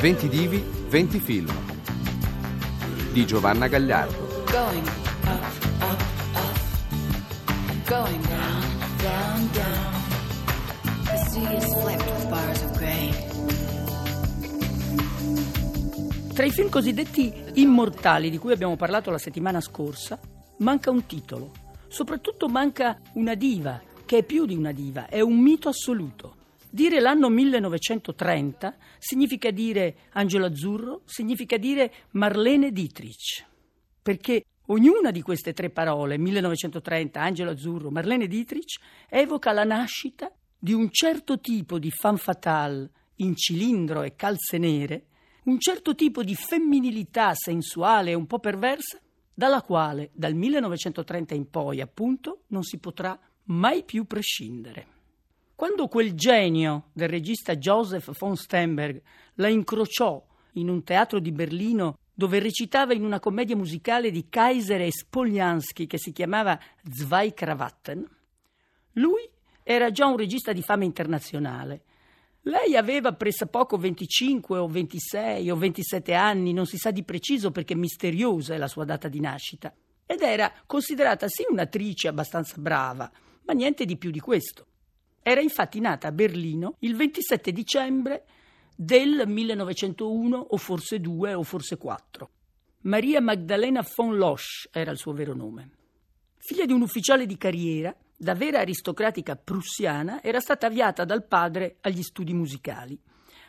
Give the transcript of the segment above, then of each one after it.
20 divi, 20 film. Di Giovanna Gagliardo. Going up, up, up. Going down, down, down. The sea is flecked with bars of gray. Tra i film cosiddetti immortali di cui abbiamo parlato la settimana scorsa, manca un titolo. Soprattutto manca una diva, che è più di una diva, è un mito assoluto. Dire l'anno 1930 significa dire Angelo Azzurro, significa dire Marlene Dietrich. Perché ognuna di queste tre parole, 1930, Angelo Azzurro, Marlene Dietrich, evoca la nascita di un certo tipo di femme fatale in cilindro e calze nere, un certo tipo di femminilità sensuale e un po' perversa, dalla quale dal 1930 in poi, appunto, non si potrà mai più prescindere. Quando quel genio del regista Joseph von Sternberg la incrociò in un teatro di Berlino dove recitava in una commedia musicale di Kaiser e Spoliansky che si chiamava Zwei Krawatten, lui era già un regista di fama internazionale. Lei aveva pressappoco 25 o 26 o 27 anni, non si sa di preciso perché misteriosa è la sua data di nascita, ed era considerata sì un'attrice abbastanza brava, ma niente di più di questo. Era infatti nata a Berlino il 27 dicembre del 1901 o forse 2 o forse 4. Maria Magdalena von Losch era il suo vero nome. Figlia di un ufficiale di carriera, da vera aristocratica prussiana, era stata avviata dal padre agli studi musicali,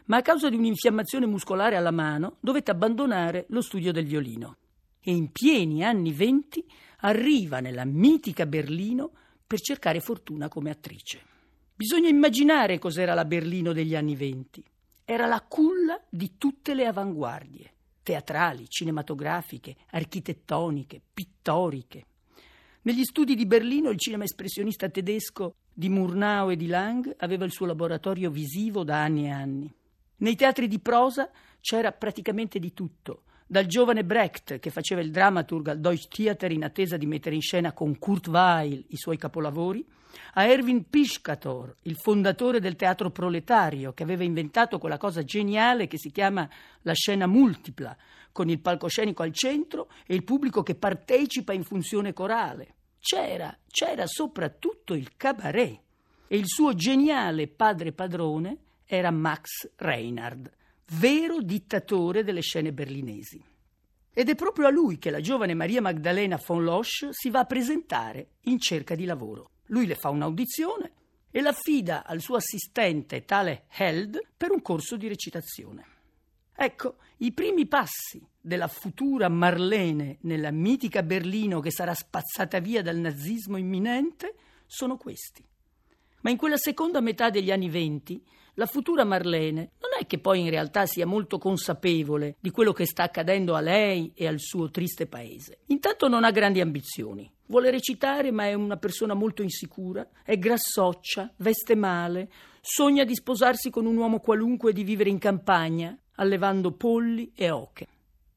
ma a causa di un'infiammazione muscolare alla mano dovette abbandonare lo studio del violino. E in pieni anni venti arriva nella mitica Berlino per cercare fortuna come attrice. Bisogna immaginare cos'era la Berlino degli anni venti. Era la culla di tutte le avanguardie, teatrali, cinematografiche, architettoniche, pittoriche. Negli studi di Berlino il cinema espressionista tedesco di Murnau e di Lang aveva il suo laboratorio visivo da anni e anni. Nei teatri di prosa c'era praticamente di tutto, dal giovane Brecht che faceva il dramaturg al Deutsche Theater in attesa di mettere in scena con Kurt Weill i suoi capolavori, a Erwin Piscator, il fondatore del teatro proletario che aveva inventato quella cosa geniale che si chiama la scena multipla, con il palcoscenico al centro e il pubblico che partecipa in funzione corale. C'era, c'era soprattutto il cabaret e il suo geniale padre padrone era Max Reinhardt, vero dittatore delle scene berlinesi. Ed è proprio a lui che la giovane Maria Magdalena von Losch si va a presentare in cerca di lavoro. Lui le fa un'audizione e l'affida al suo assistente, tale Held, per un corso di recitazione. Ecco, i primi passi della futura Marlene nella mitica Berlino che sarà spazzata via dal nazismo imminente sono questi. Ma in quella seconda metà degli anni venti, la futura Marlene non è che poi in realtà sia molto consapevole di quello che sta accadendo a lei e al suo triste paese. Intanto non ha grandi ambizioni. Vuole recitare, ma è una persona molto insicura, è grassoccia, veste male, sogna di sposarsi con un uomo qualunque e di vivere in campagna, allevando polli e oche.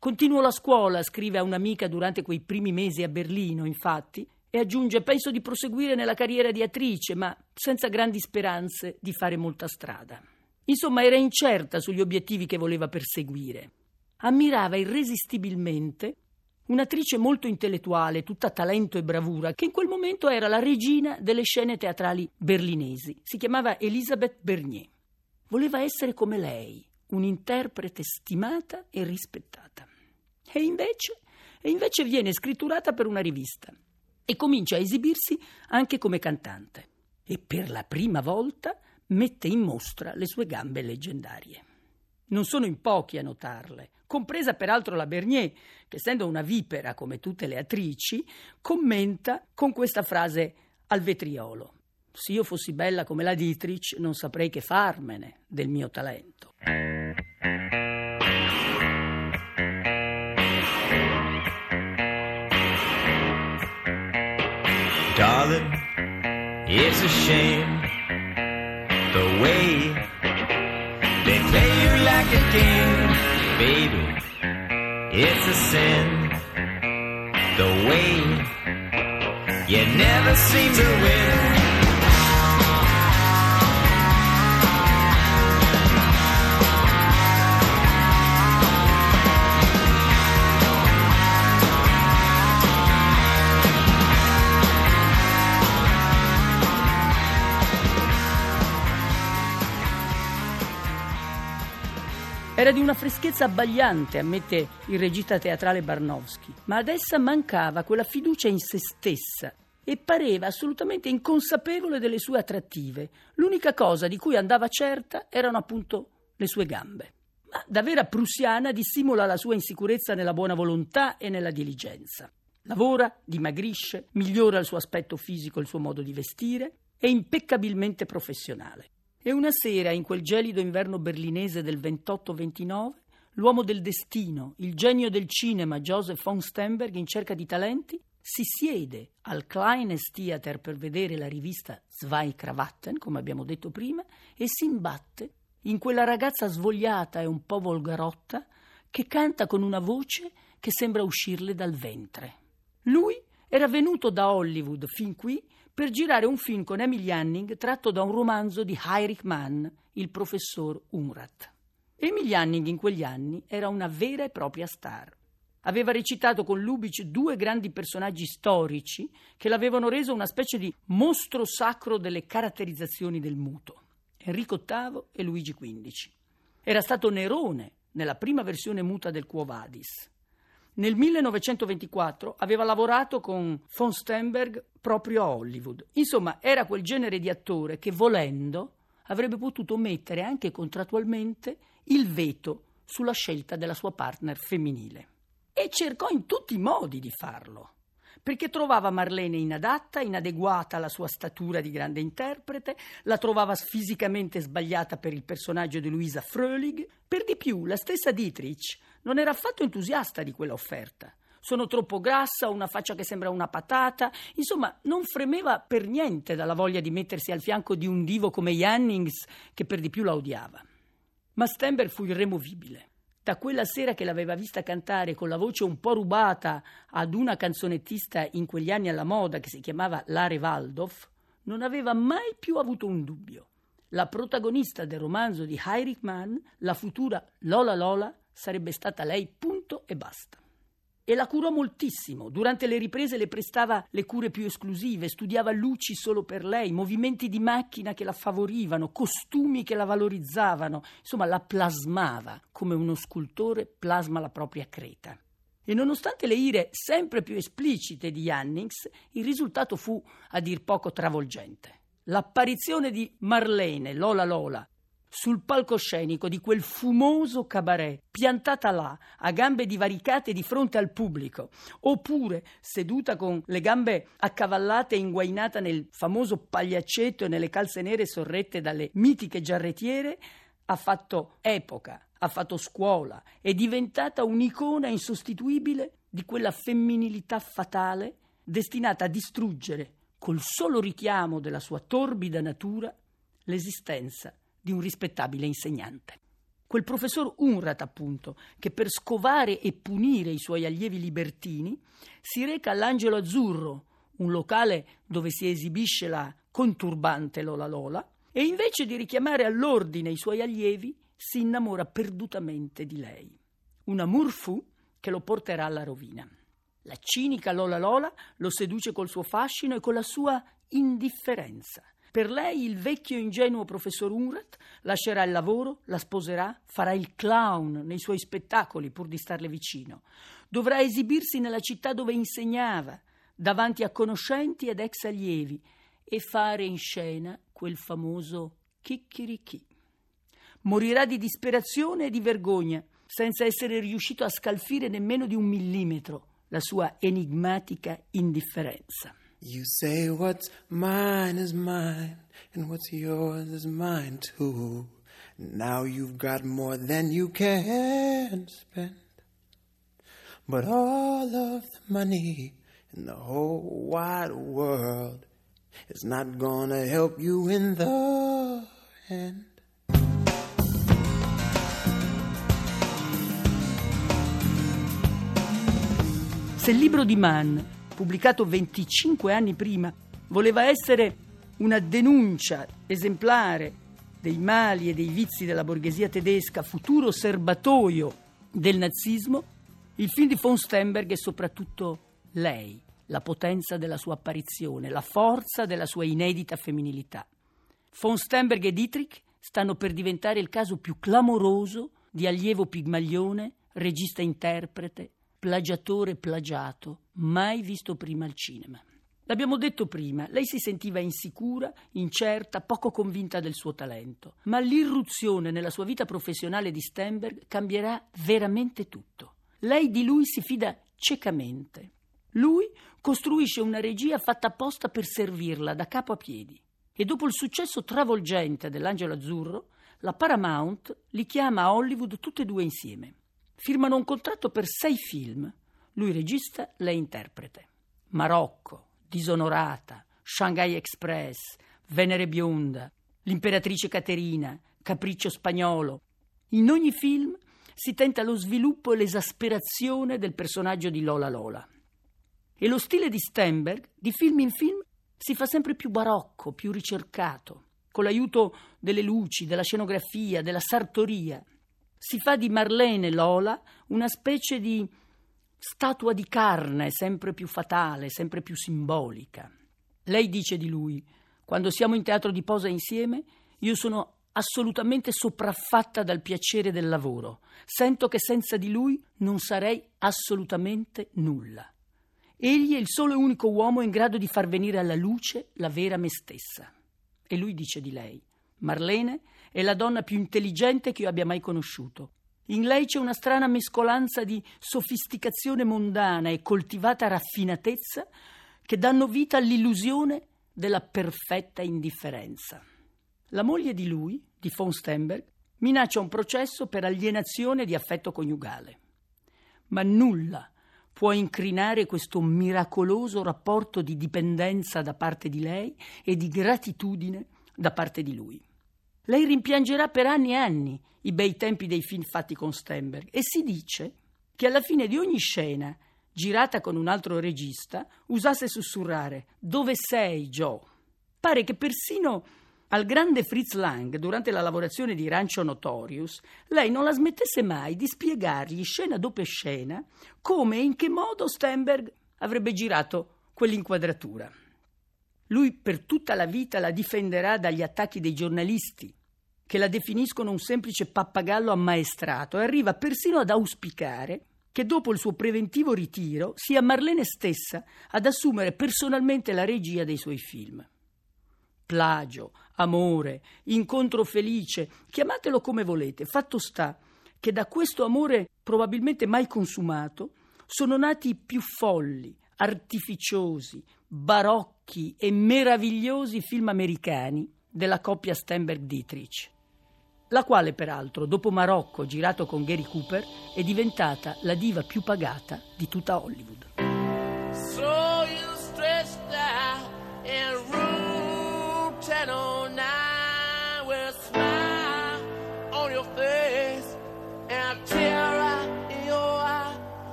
Continuo la scuola, scrive a un'amica durante quei primi mesi a Berlino, infatti, e aggiunge: Penso di proseguire nella carriera di attrice, ma senza grandi speranze di fare molta strada. Insomma, era incerta sugli obiettivi che voleva perseguire. Ammirava irresistibilmente un'attrice molto intellettuale, tutta talento e bravura, che in quel momento era la regina delle scene teatrali berlinesi. Si chiamava Elisabeth Bernier. Voleva essere come lei, un'interprete stimata e rispettata. E invece, e invece viene scritturata per una rivista e comincia a esibirsi anche come cantante. E per la prima volta mette in mostra le sue gambe leggendarie. Non sono in pochi a notarle, compresa peraltro la Bernier, che essendo una vipera come tutte le attrici, commenta con questa frase al vetriolo. Se io fossi bella come la Dietrich, non saprei che farmene del mio talento. It's a shame the way they play you like a game, baby. It's a sin the way you never seem to win. Era di una freschezza abbagliante, ammette il regista teatrale Barnowski, ma ad essa mancava quella fiducia in se stessa e pareva assolutamente inconsapevole delle sue attrattive. L'unica cosa di cui andava certa erano appunto le sue gambe. Ma da vera prussiana dissimula la sua insicurezza nella buona volontà e nella diligenza. Lavora, dimagrisce, migliora il suo aspetto fisico e il suo modo di vestire, è impeccabilmente professionale. E una sera, in quel gelido inverno berlinese del 28-29, l'uomo del destino, il genio del cinema Joseph von Stenberg, in cerca di talenti, si siede al Kleines Theater per vedere la rivista Zwei Krawatten, come abbiamo detto prima, e si imbatte in quella ragazza svogliata e un po' volgarotta che canta con una voce che sembra uscirle dal ventre. Lui era venuto da Hollywood fin qui per girare un film con Emily Hanning tratto da un romanzo di Heinrich Mann, il professor Unrat. Emily Hanning in quegli anni era una vera e propria star. Aveva recitato con Lubitsch due grandi personaggi storici che l'avevano reso una specie di mostro sacro delle caratterizzazioni del muto, Enrico VIII e Luigi XV. Era stato Nerone nella prima versione muta del Quo Vadis. Nel 1924 aveva lavorato con von Stenberg proprio a Hollywood. Insomma, era quel genere di attore che, volendo, avrebbe potuto mettere anche contrattualmente il veto sulla scelta della sua partner femminile. E cercò in tutti i modi di farlo perché trovava Marlene inadatta, inadeguata alla sua statura di grande interprete, la trovava fisicamente sbagliata per il personaggio di Luisa Fröhlich. Per di più, la stessa Dietrich non era affatto entusiasta di quella offerta. Sono troppo grassa, ho una faccia che sembra una patata, insomma, non fremeva per niente dalla voglia di mettersi al fianco di un divo come Jannings, che per di più la odiava. Ma Stenberg fu irremovibile. Da quella sera che l'aveva vista cantare con la voce un po' rubata ad una canzonettista in quegli anni alla moda che si chiamava Lare Waldorf, non aveva mai più avuto un dubbio. La protagonista del romanzo di Heinrich Mann, la futura Lola Lola, sarebbe stata lei, punto e basta. E la curò moltissimo. Durante le riprese le prestava le cure più esclusive, studiava luci solo per lei, movimenti di macchina che la favorivano, costumi che la valorizzavano, insomma la plasmava come uno scultore plasma la propria creta. E nonostante le ire sempre più esplicite di Jannings, il risultato fu a dir poco travolgente. L'apparizione di Marlene Lola Lola sul palcoscenico di quel fumoso cabaret, piantata là, a gambe divaricate di fronte al pubblico, oppure seduta con le gambe accavallate e inguainata nel famoso pagliaccetto e nelle calze nere sorrette dalle mitiche giarrettiere, ha fatto epoca, ha fatto scuola, è diventata un'icona insostituibile di quella femminilità fatale destinata a distruggere, col solo richiamo della sua torbida natura, l'esistenza di un rispettabile insegnante. Quel professor Unrat, appunto, che per scovare e punire i suoi allievi libertini si reca all'Angelo Azzurro, un locale dove si esibisce la conturbante Lola Lola, e invece di richiamare all'ordine i suoi allievi, si innamora perdutamente di lei. Un amour fou che lo porterà alla rovina. La cinica Lola Lola lo seduce col suo fascino e con la sua indifferenza per lei il vecchio ingenuo professor Unrat lascerà il lavoro, la sposerà, farà il clown nei suoi spettacoli pur di starle vicino. Dovrà esibirsi nella città dove insegnava, davanti a conoscenti ed ex allievi, e fare in scena quel famoso chicchirichì. Morirà di disperazione e di vergogna, senza essere riuscito a scalfire nemmeno di un millimetro la sua enigmatica indifferenza. You say what's mine is mine, and what's yours is mine too. Now you've got more than you can spend. But all of the money in the whole wide world is not gonna help you in the end. Se il libro di Mann, pubblicato 25 anni prima, voleva essere una denuncia esemplare dei mali e dei vizi della borghesia tedesca, futuro serbatoio del nazismo, il film di von Stenberg è soprattutto lei, la potenza della sua apparizione, la forza della sua inedita femminilità. Von Stenberg e Dietrich stanno per diventare il caso più clamoroso di allievo pigmaglione, regista interprete, plagiatore plagiato, mai visto prima al cinema. L'abbiamo detto prima, lei si sentiva insicura, incerta, poco convinta del suo talento, ma l'irruzione nella sua vita professionale di Stenberg cambierà veramente tutto. Lei di lui si fida ciecamente. Lui costruisce una regia fatta apposta per servirla da capo a piedi. E dopo il successo travolgente dell'Angelo Azzurro, la Paramount li chiama a Hollywood tutte e due insieme. Firmano un contratto per sei film. Lui regista, lei interprete. Marocco, Disonorata, Shanghai Express, Venere Bionda, L'imperatrice Caterina, Capriccio Spagnolo. In ogni film si tenta lo sviluppo e l'esasperazione del personaggio di Lola Lola. E lo stile di Stenberg, di film in film, si fa sempre più barocco, più ricercato, con l'aiuto delle luci, della scenografia, della sartoria si fa di Marlene Lola una specie di statua di carne sempre più fatale, sempre più simbolica. Lei dice di lui, quando siamo in teatro di posa insieme, io sono assolutamente sopraffatta dal piacere del lavoro. Sento che senza di lui non sarei assolutamente nulla. Egli è il solo e unico uomo in grado di far venire alla luce la vera me stessa. E lui dice di lei, Marlene è la donna più intelligente che io abbia mai conosciuto. In lei c'è una strana mescolanza di sofisticazione mondana e coltivata raffinatezza che danno vita all'illusione della perfetta indifferenza. La moglie di lui, di von Stenberg, minaccia un processo per alienazione di affetto coniugale. Ma nulla può incrinare questo miracoloso rapporto di dipendenza da parte di lei e di gratitudine da parte di lui. Lei rimpiangerà per anni e anni i bei tempi dei film fatti con Stenberg e si dice che alla fine di ogni scena, girata con un altro regista, usasse sussurrare Dove sei, Joe? Pare che persino al grande Fritz Lang, durante la lavorazione di Rancho Notorious, lei non la smettesse mai di spiegargli scena dopo scena come e in che modo Stenberg avrebbe girato quell'inquadratura. Lui per tutta la vita la difenderà dagli attacchi dei giornalisti, che la definiscono un semplice pappagallo ammaestrato e arriva persino ad auspicare che dopo il suo preventivo ritiro sia Marlene stessa ad assumere personalmente la regia dei suoi film. Plagio, amore, incontro felice, chiamatelo come volete, fatto sta che da questo amore probabilmente mai consumato sono nati i più folli, artificiosi, barocchi e meravigliosi film americani della coppia Stenberg-Dietrich la quale peraltro, dopo Marocco girato con Gary Cooper, è diventata la diva più pagata di tutta Hollywood. So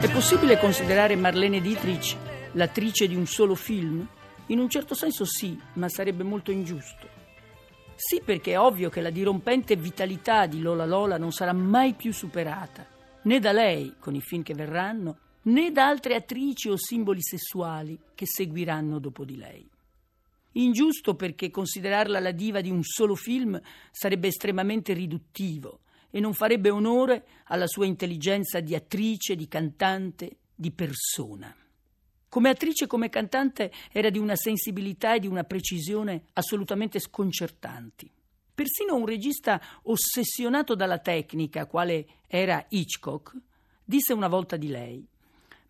È possibile considerare Marlene Dietrich l'attrice di un solo film? In un certo senso sì, ma sarebbe molto ingiusto. Sì, perché è ovvio che la dirompente vitalità di Lola Lola non sarà mai più superata, né da lei, con i film che verranno, né da altre attrici o simboli sessuali che seguiranno dopo di lei. Ingiusto perché considerarla la diva di un solo film sarebbe estremamente riduttivo e non farebbe onore alla sua intelligenza di attrice, di cantante, di persona. Come attrice e come cantante era di una sensibilità e di una precisione assolutamente sconcertanti. Persino un regista ossessionato dalla tecnica, quale era Hitchcock, disse una volta di lei: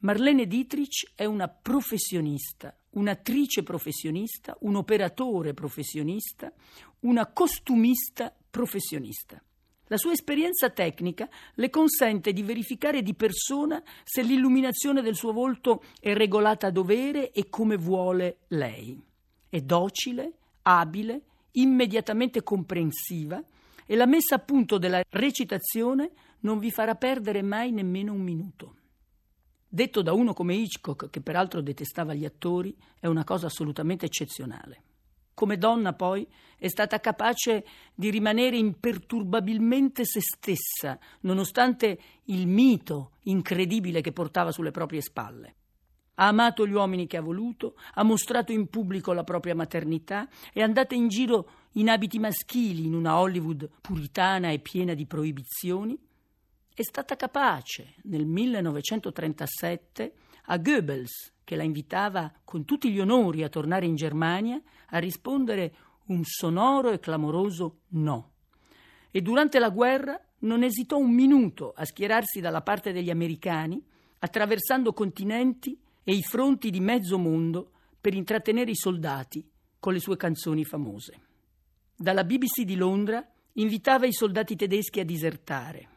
Marlene Dietrich è una professionista, un'attrice professionista, un operatore professionista, una costumista professionista. La sua esperienza tecnica le consente di verificare di persona se l'illuminazione del suo volto è regolata a dovere e come vuole lei. È docile, abile, immediatamente comprensiva e la messa a punto della recitazione non vi farà perdere mai nemmeno un minuto. Detto da uno come Hitchcock, che peraltro detestava gli attori, è una cosa assolutamente eccezionale. Come donna, poi, è stata capace di rimanere imperturbabilmente se stessa, nonostante il mito incredibile che portava sulle proprie spalle. Ha amato gli uomini che ha voluto, ha mostrato in pubblico la propria maternità, è andata in giro in abiti maschili in una Hollywood puritana e piena di proibizioni. È stata capace, nel 1937, a Goebbels, che la invitava con tutti gli onori a tornare in Germania, a rispondere un sonoro e clamoroso no. E durante la guerra non esitò un minuto a schierarsi dalla parte degli americani, attraversando continenti e i fronti di mezzo mondo per intrattenere i soldati con le sue canzoni famose. Dalla BBC di Londra invitava i soldati tedeschi a disertare.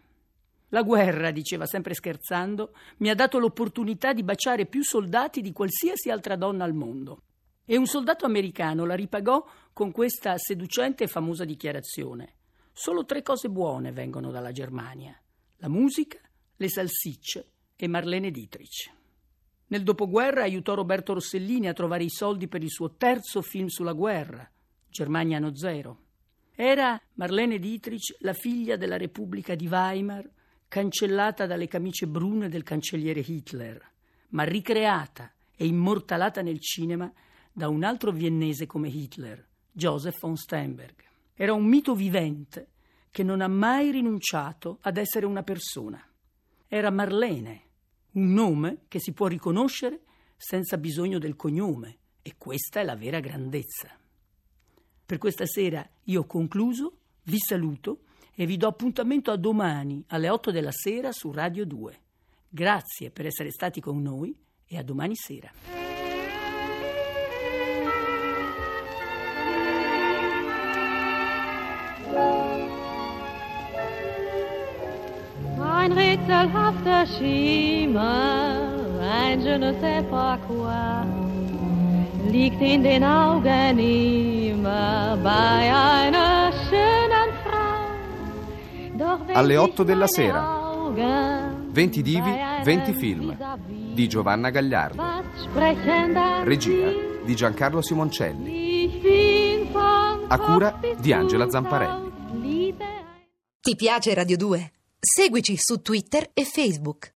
La guerra, diceva sempre scherzando, mi ha dato l'opportunità di baciare più soldati di qualsiasi altra donna al mondo. E un soldato americano la ripagò con questa seducente e famosa dichiarazione. Solo tre cose buone vengono dalla Germania: la musica, le salsicce e Marlene Dietrich. Nel dopoguerra aiutò Roberto Rossellini a trovare i soldi per il suo terzo film sulla guerra, Germania anno zero. Era Marlene Dietrich la figlia della Repubblica di Weimar cancellata dalle camicie brune del cancelliere Hitler, ma ricreata e immortalata nel cinema da un altro viennese come Hitler, Joseph von Steinberg. Era un mito vivente che non ha mai rinunciato ad essere una persona. Era Marlene, un nome che si può riconoscere senza bisogno del cognome, e questa è la vera grandezza. Per questa sera io ho concluso, vi saluto e vi do appuntamento a domani alle 8 della sera su Radio 2. Grazie per essere stati con noi e a domani sera. Ein rätselhafter Schimmer, ein je ne sais pas quoi, liegt in den Augen immer bei einer Alle sich 8 della Sera. Augen 20 divi, bei einem 20 film di Giovanna Gagliardo. Regia di Giancarlo Simoncelli. A cura di Angela Zamparelli. Ti piace Radio 2? Seguici su Twitter e Facebook.